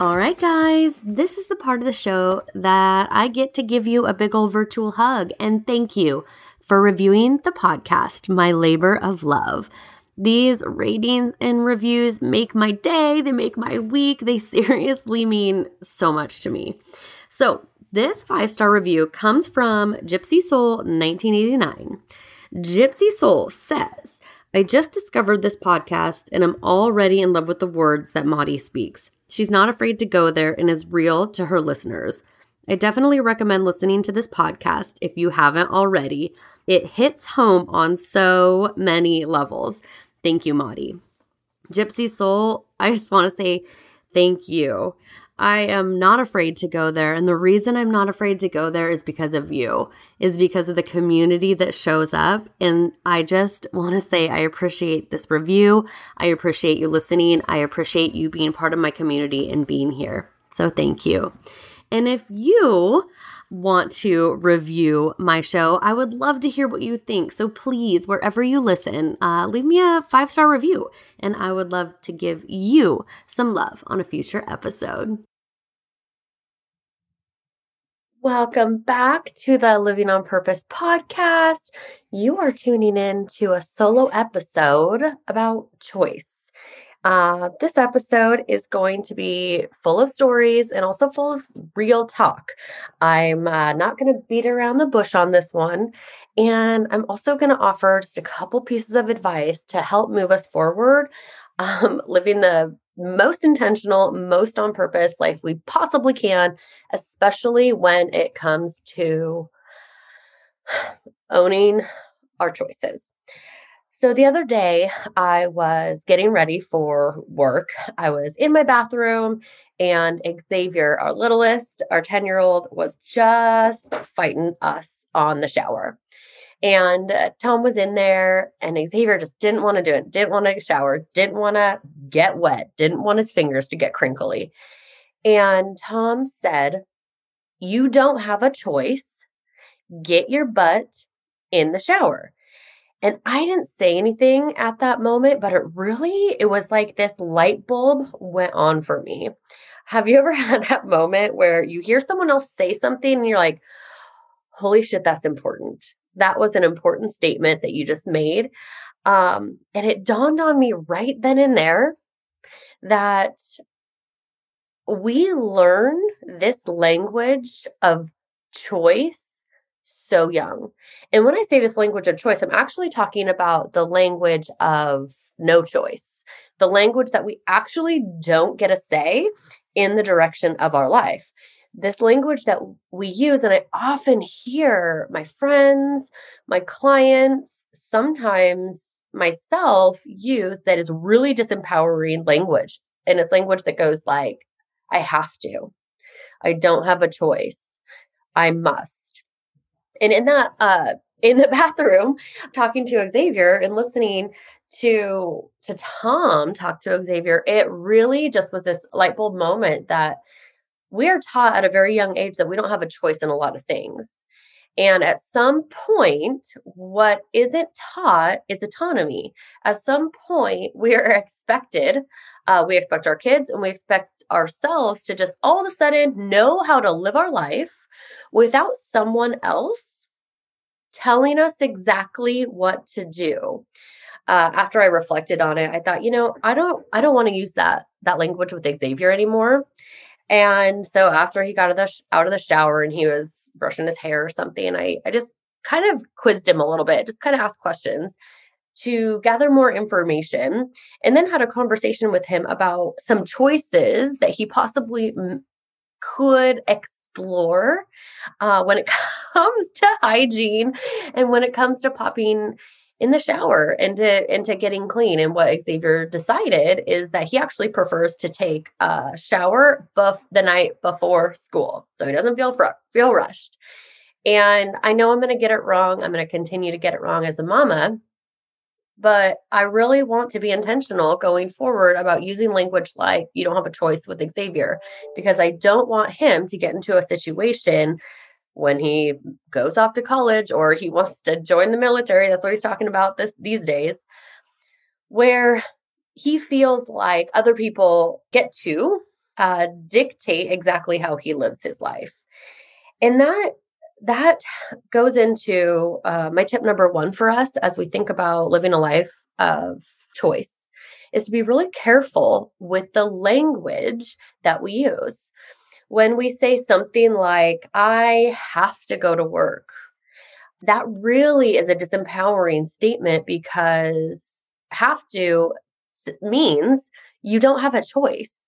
All right, guys, this is the part of the show that I get to give you a big old virtual hug and thank you for reviewing the podcast, My Labor of Love. These ratings and reviews make my day, they make my week, they seriously mean so much to me. So, this five star review comes from Gypsy Soul 1989. Gypsy Soul says, I just discovered this podcast and I'm already in love with the words that Maudie speaks. She's not afraid to go there and is real to her listeners. I definitely recommend listening to this podcast if you haven't already. It hits home on so many levels. Thank you, Maudie. Gypsy Soul, I just want to say thank you. I am not afraid to go there. And the reason I'm not afraid to go there is because of you, is because of the community that shows up. And I just want to say I appreciate this review. I appreciate you listening. I appreciate you being part of my community and being here. So thank you. And if you want to review my show, I would love to hear what you think. So please, wherever you listen, uh, leave me a five star review, and I would love to give you some love on a future episode. Welcome back to the Living on Purpose podcast. You are tuning in to a solo episode about choice. Uh, this episode is going to be full of stories and also full of real talk. I'm uh, not going to beat around the bush on this one. And I'm also going to offer just a couple pieces of advice to help move us forward, um, living the most intentional, most on purpose life we possibly can, especially when it comes to owning our choices. So the other day, I was getting ready for work. I was in my bathroom, and Xavier, our littlest, our 10 year old, was just fighting us on the shower. And uh, Tom was in there, and Xavier just didn't want to do it, didn't want to shower, didn't want to get wet, didn't want his fingers to get crinkly. And Tom said, You don't have a choice. Get your butt in the shower. And I didn't say anything at that moment, but it really, it was like this light bulb went on for me. Have you ever had that moment where you hear someone else say something and you're like, holy shit, that's important? That was an important statement that you just made. Um, and it dawned on me right then and there that we learn this language of choice so young. And when I say this language of choice, I'm actually talking about the language of no choice, the language that we actually don't get a say in the direction of our life. This language that we use, and I often hear my friends, my clients, sometimes myself use that is really disempowering language. And it's language that goes like, I have to, I don't have a choice, I must and in that uh in the bathroom talking to Xavier and listening to to Tom talk to Xavier, it really just was this light bulb moment that we are taught at a very young age that we don't have a choice in a lot of things. And at some point, what isn't taught is autonomy. At some point, we are expected, uh, we expect our kids and we expect ourselves to just all of a sudden know how to live our life without someone else telling us exactly what to do. uh, after I reflected on it, I thought, you know, I don't, I don't want to use that that language with Xavier anymore. And so after he got out of the sh- out of the shower and he was brushing his hair or something, I I just kind of quizzed him a little bit, just kind of asked questions to gather more information and then had a conversation with him about some choices that he possibly m- could explore uh, when it comes to hygiene and when it comes to popping in the shower into into getting clean. And what Xavier decided is that he actually prefers to take a shower buff the night before school, so he doesn't feel fr- feel rushed. And I know I'm going to get it wrong. I'm going to continue to get it wrong as a mama. But I really want to be intentional going forward about using language like you don't have a choice with Xavier because I don't want him to get into a situation when he goes off to college or he wants to join the military that's what he's talking about this these days where he feels like other people get to uh, dictate exactly how he lives his life. And that that goes into uh, my tip number one for us as we think about living a life of choice is to be really careful with the language that we use when we say something like, I have to go to work, that really is a disempowering statement because have to means you don't have a choice.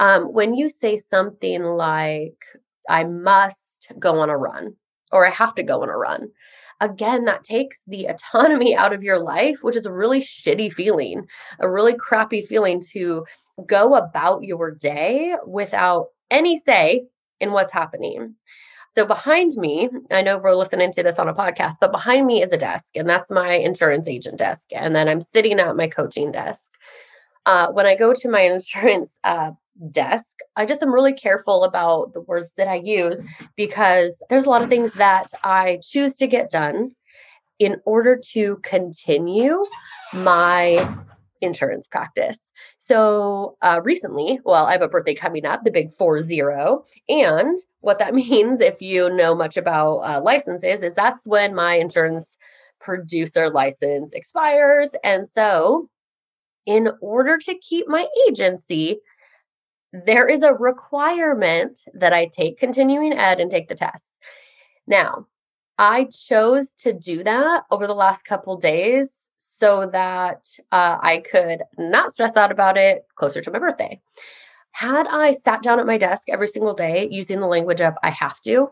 Um, when you say something like, I must go on a run or I have to go on a run, again, that takes the autonomy out of your life, which is a really shitty feeling, a really crappy feeling to go about your day without any say in what's happening. So behind me, I know we're listening to this on a podcast, but behind me is a desk, and that's my insurance agent desk. And then I'm sitting at my coaching desk. Uh, when I go to my insurance uh, desk, I just am really careful about the words that I use because there's a lot of things that I choose to get done in order to continue my insurance practice. So uh, recently, well, I have a birthday coming up, the big four zero. And what that means, if you know much about uh, licenses, is that's when my insurance producer license expires. And so, in order to keep my agency, there is a requirement that I take continuing ed and take the tests. Now, I chose to do that over the last couple days so that uh, I could not stress out about it closer to my birthday. Had I sat down at my desk every single day using the language of I have to,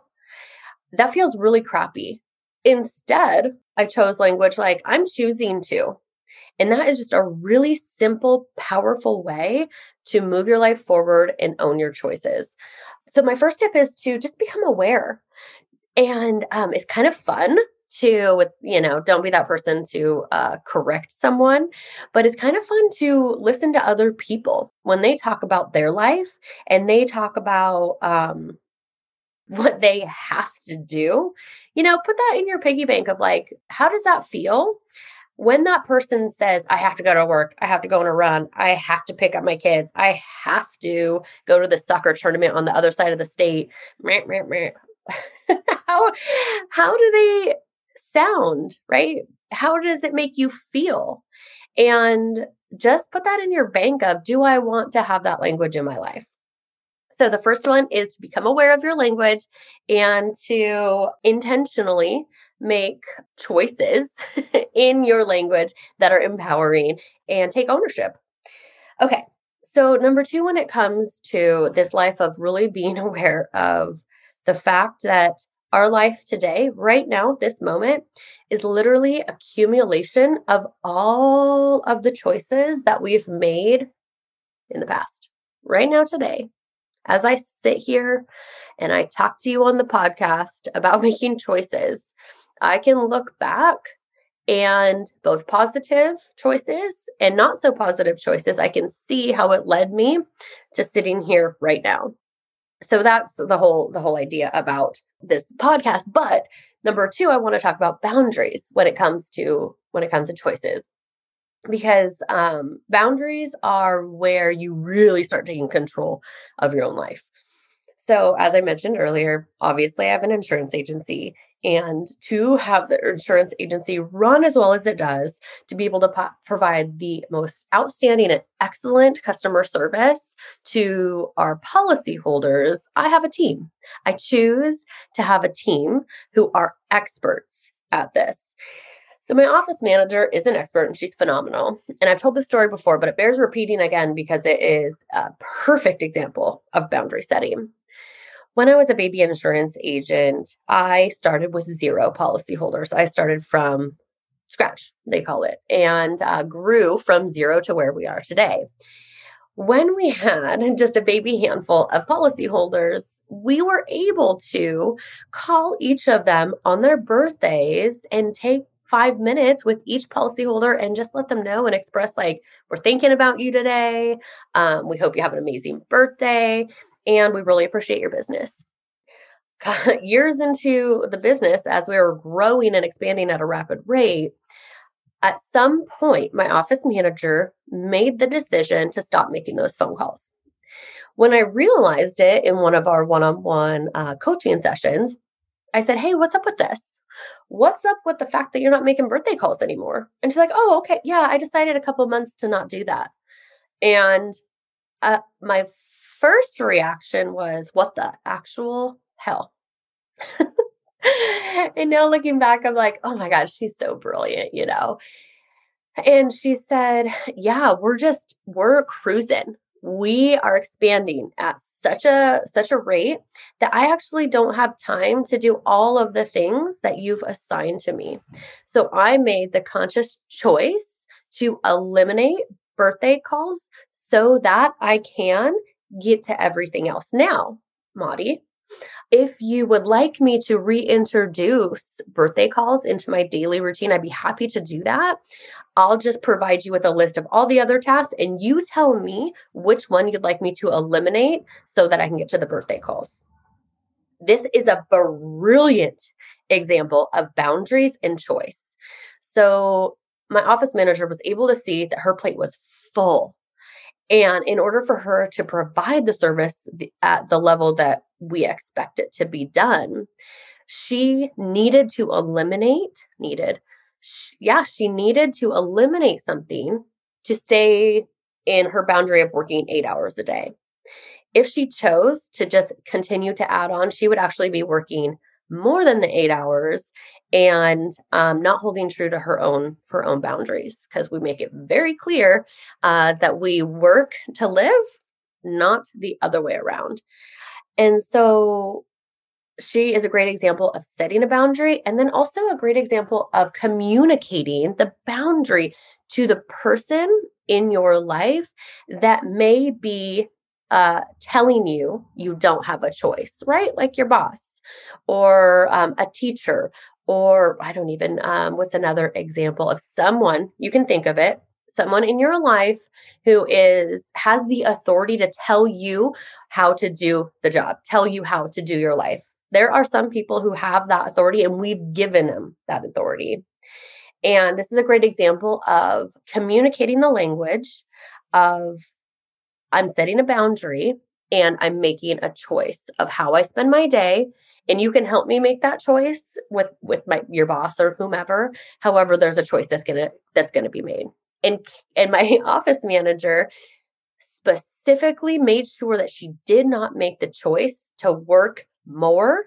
that feels really crappy. Instead, I chose language like I'm choosing to. And that is just a really simple, powerful way to move your life forward and own your choices. So, my first tip is to just become aware. And um, it's kind of fun to with you know don't be that person to uh, correct someone but it's kind of fun to listen to other people when they talk about their life and they talk about um, what they have to do you know put that in your piggy bank of like how does that feel? When that person says i have to go to work i have to go on a run i have to pick up my kids i have to go to the soccer tournament on the other side of the state how how do they sound, right? How does it make you feel? And just put that in your bank of do I want to have that language in my life? So the first one is to become aware of your language and to intentionally make choices in your language that are empowering and take ownership. Okay. So number 2 when it comes to this life of really being aware of the fact that our life today, right now, this moment, is literally accumulation of all of the choices that we've made in the past. Right now, today, as I sit here and I talk to you on the podcast about making choices, I can look back and both positive choices and not so positive choices, I can see how it led me to sitting here right now so that's the whole the whole idea about this podcast but number 2 I want to talk about boundaries when it comes to when it comes to choices. Because um, boundaries are where you really start taking control of your own life. So as I mentioned earlier obviously I have an insurance agency and to have the insurance agency run as well as it does, to be able to po- provide the most outstanding and excellent customer service to our policyholders, I have a team. I choose to have a team who are experts at this. So, my office manager is an expert and she's phenomenal. And I've told this story before, but it bears repeating again because it is a perfect example of boundary setting. When I was a baby insurance agent, I started with zero policyholders. I started from scratch, they call it, and uh, grew from zero to where we are today. When we had just a baby handful of policyholders, we were able to call each of them on their birthdays and take five minutes with each policyholder and just let them know and express like we're thinking about you today um, we hope you have an amazing birthday and we really appreciate your business. Years into the business, as we were growing and expanding at a rapid rate, at some point, my office manager made the decision to stop making those phone calls. When I realized it in one of our one on one coaching sessions, I said, Hey, what's up with this? What's up with the fact that you're not making birthday calls anymore? And she's like, Oh, okay. Yeah, I decided a couple months to not do that. And uh, my first reaction was, what the actual hell? and now looking back, I'm like, oh my gosh, she's so brilliant, you know? And she said, yeah, we're just, we're cruising. We are expanding at such a such a rate that I actually don't have time to do all of the things that you've assigned to me. So I made the conscious choice to eliminate birthday calls so that I can get to everything else. Now, Maudie, if you would like me to reintroduce birthday calls into my daily routine, I'd be happy to do that. I'll just provide you with a list of all the other tasks and you tell me which one you'd like me to eliminate so that I can get to the birthday calls. This is a brilliant example of boundaries and choice. So, my office manager was able to see that her plate was full and in order for her to provide the service at the level that we expect it to be done, she needed to eliminate, needed, yeah, she needed to eliminate something to stay in her boundary of working eight hours a day. If she chose to just continue to add on, she would actually be working more than the eight hours and um, not holding true to her own her own boundaries because we make it very clear uh, that we work to live not the other way around and so she is a great example of setting a boundary and then also a great example of communicating the boundary to the person in your life that may be uh, telling you you don't have a choice, right? Like your boss or um, a teacher or I don't even, um, what's another example of someone you can think of it, someone in your life who is has the authority to tell you how to do the job, tell you how to do your life. There are some people who have that authority and we've given them that authority. And this is a great example of communicating the language of I'm setting a boundary and I'm making a choice of how I spend my day and you can help me make that choice with with my your boss or whomever however there's a choice that's gonna that's gonna be made. And and my office manager specifically made sure that she did not make the choice to work more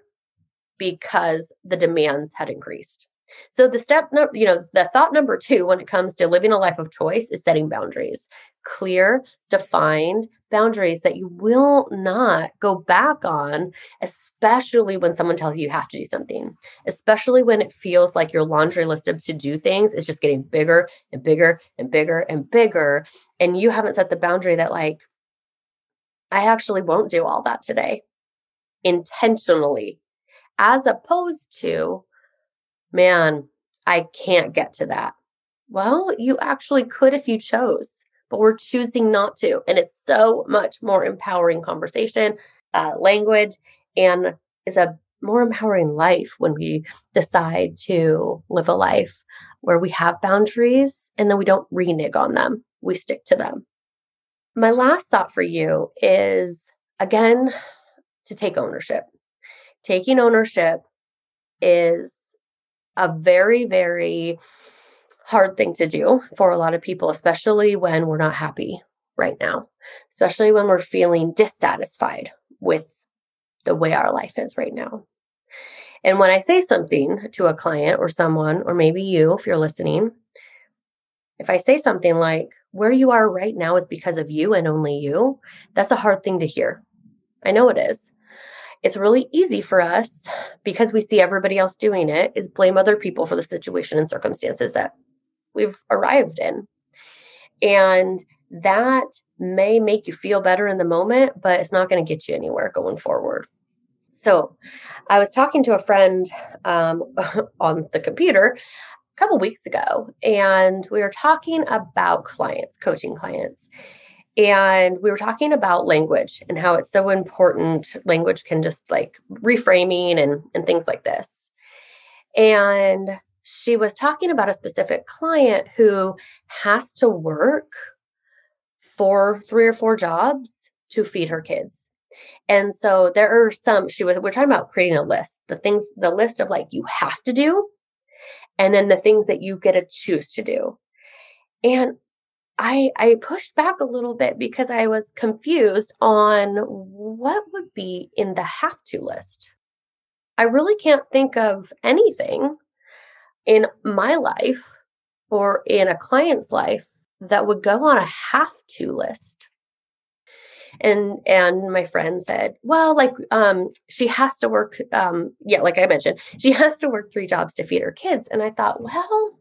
because the demands had increased. So the step number you know the thought number two when it comes to living a life of choice is setting boundaries. Clear, defined boundaries that you will not go back on, especially when someone tells you you have to do something, especially when it feels like your laundry list of to do things is just getting bigger and bigger and bigger and bigger. And you haven't set the boundary that, like, I actually won't do all that today intentionally, as opposed to, man, I can't get to that. Well, you actually could if you chose but we're choosing not to. And it's so much more empowering conversation, uh, language, and is a more empowering life when we decide to live a life where we have boundaries and then we don't renege on them, we stick to them. My last thought for you is again to take ownership. Taking ownership is a very, very hard thing to do for a lot of people, especially when we're not happy right now, especially when we're feeling dissatisfied with the way our life is right now. And when I say something to a client or someone, or maybe you, if you're listening, if I say something like, where you are right now is because of you and only you, that's a hard thing to hear. I know it is. It's really easy for us because we see everybody else doing it, is blame other people for the situation and circumstances that we've arrived in. And that may make you feel better in the moment, but it's not going to get you anywhere going forward. So, I was talking to a friend um, on the computer a couple weeks ago, and we were talking about clients, coaching clients. And we were talking about language and how it's so important. Language can just like reframing and, and things like this. And she was talking about a specific client who has to work for three or four jobs to feed her kids. And so there are some, she was, we're talking about creating a list, the things, the list of like you have to do, and then the things that you get to choose to do. And I I pushed back a little bit because I was confused on what would be in the have to list. I really can't think of anything in my life or in a client's life that would go on a have to list. And and my friend said well like um she has to work um yeah like i mentioned she has to work three jobs to feed her kids. And i thought well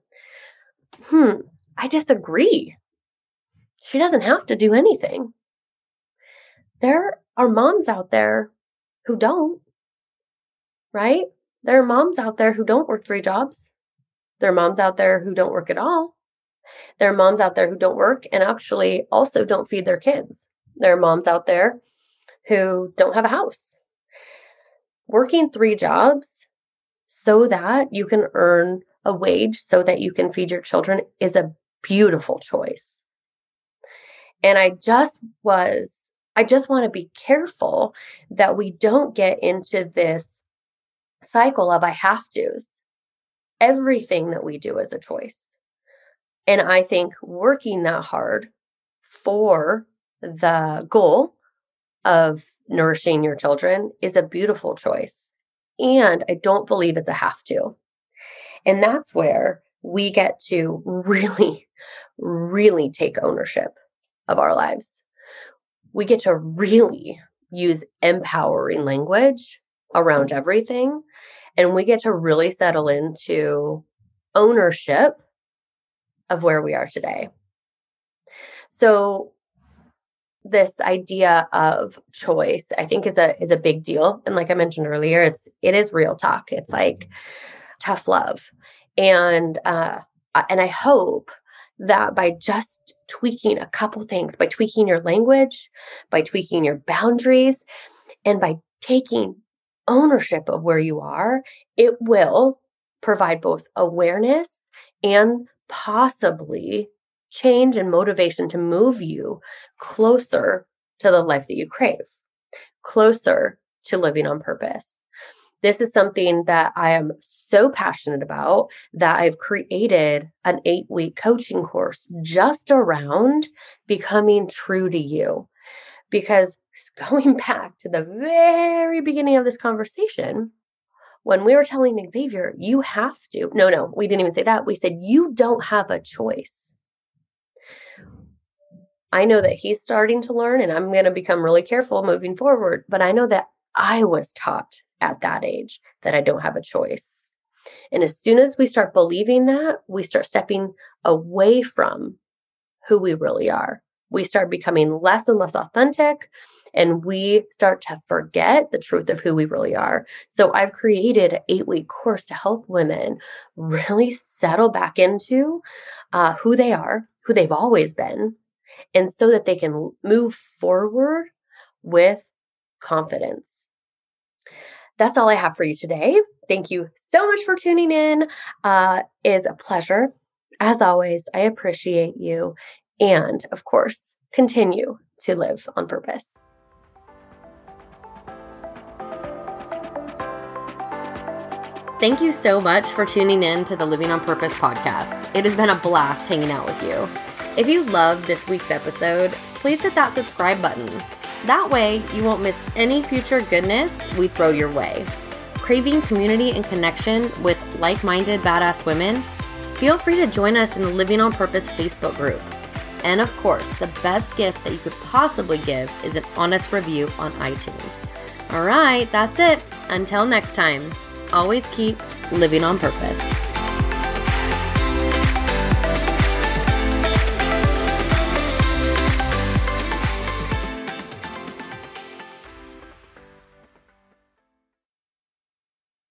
hmm i disagree. She doesn't have to do anything. There are moms out there who don't right? There are moms out there who don't work three jobs there are moms out there who don't work at all. There are moms out there who don't work and actually also don't feed their kids. There are moms out there who don't have a house. Working three jobs so that you can earn a wage so that you can feed your children is a beautiful choice. And I just was, I just want to be careful that we don't get into this cycle of I have to's everything that we do is a choice. And I think working that hard for the goal of nourishing your children is a beautiful choice. And I don't believe it's a have to. And that's where we get to really, really take ownership of our lives. We get to really use empowering language around everything and we get to really settle into ownership of where we are today. So this idea of choice i think is a is a big deal and like i mentioned earlier it's it is real talk. It's like tough love. And uh and i hope that by just tweaking a couple things by tweaking your language by tweaking your boundaries and by taking ownership of where you are, it will provide both awareness and possibly change and motivation to move you closer to the life that you crave, closer to living on purpose. This is something that I am so passionate about that I've created an eight week coaching course just around becoming true to you. Because going back to the very beginning of this conversation, when we were telling Xavier, you have to, no, no, we didn't even say that. We said, you don't have a choice. I know that he's starting to learn and I'm going to become really careful moving forward, but I know that I was taught at that age that I don't have a choice. And as soon as we start believing that, we start stepping away from who we really are. We start becoming less and less authentic and we start to forget the truth of who we really are. So I've created an eight week course to help women really settle back into uh, who they are, who they've always been, and so that they can move forward with confidence. That's all I have for you today. Thank you so much for tuning in. Uh, is a pleasure. As always, I appreciate you. And of course, continue to live on purpose. Thank you so much for tuning in to the Living on Purpose podcast. It has been a blast hanging out with you. If you loved this week's episode, please hit that subscribe button. That way, you won't miss any future goodness we throw your way. Craving community and connection with like minded badass women? Feel free to join us in the Living on Purpose Facebook group. And of course, the best gift that you could possibly give is an honest review on iTunes. All right, that's it. Until next time, always keep living on purpose.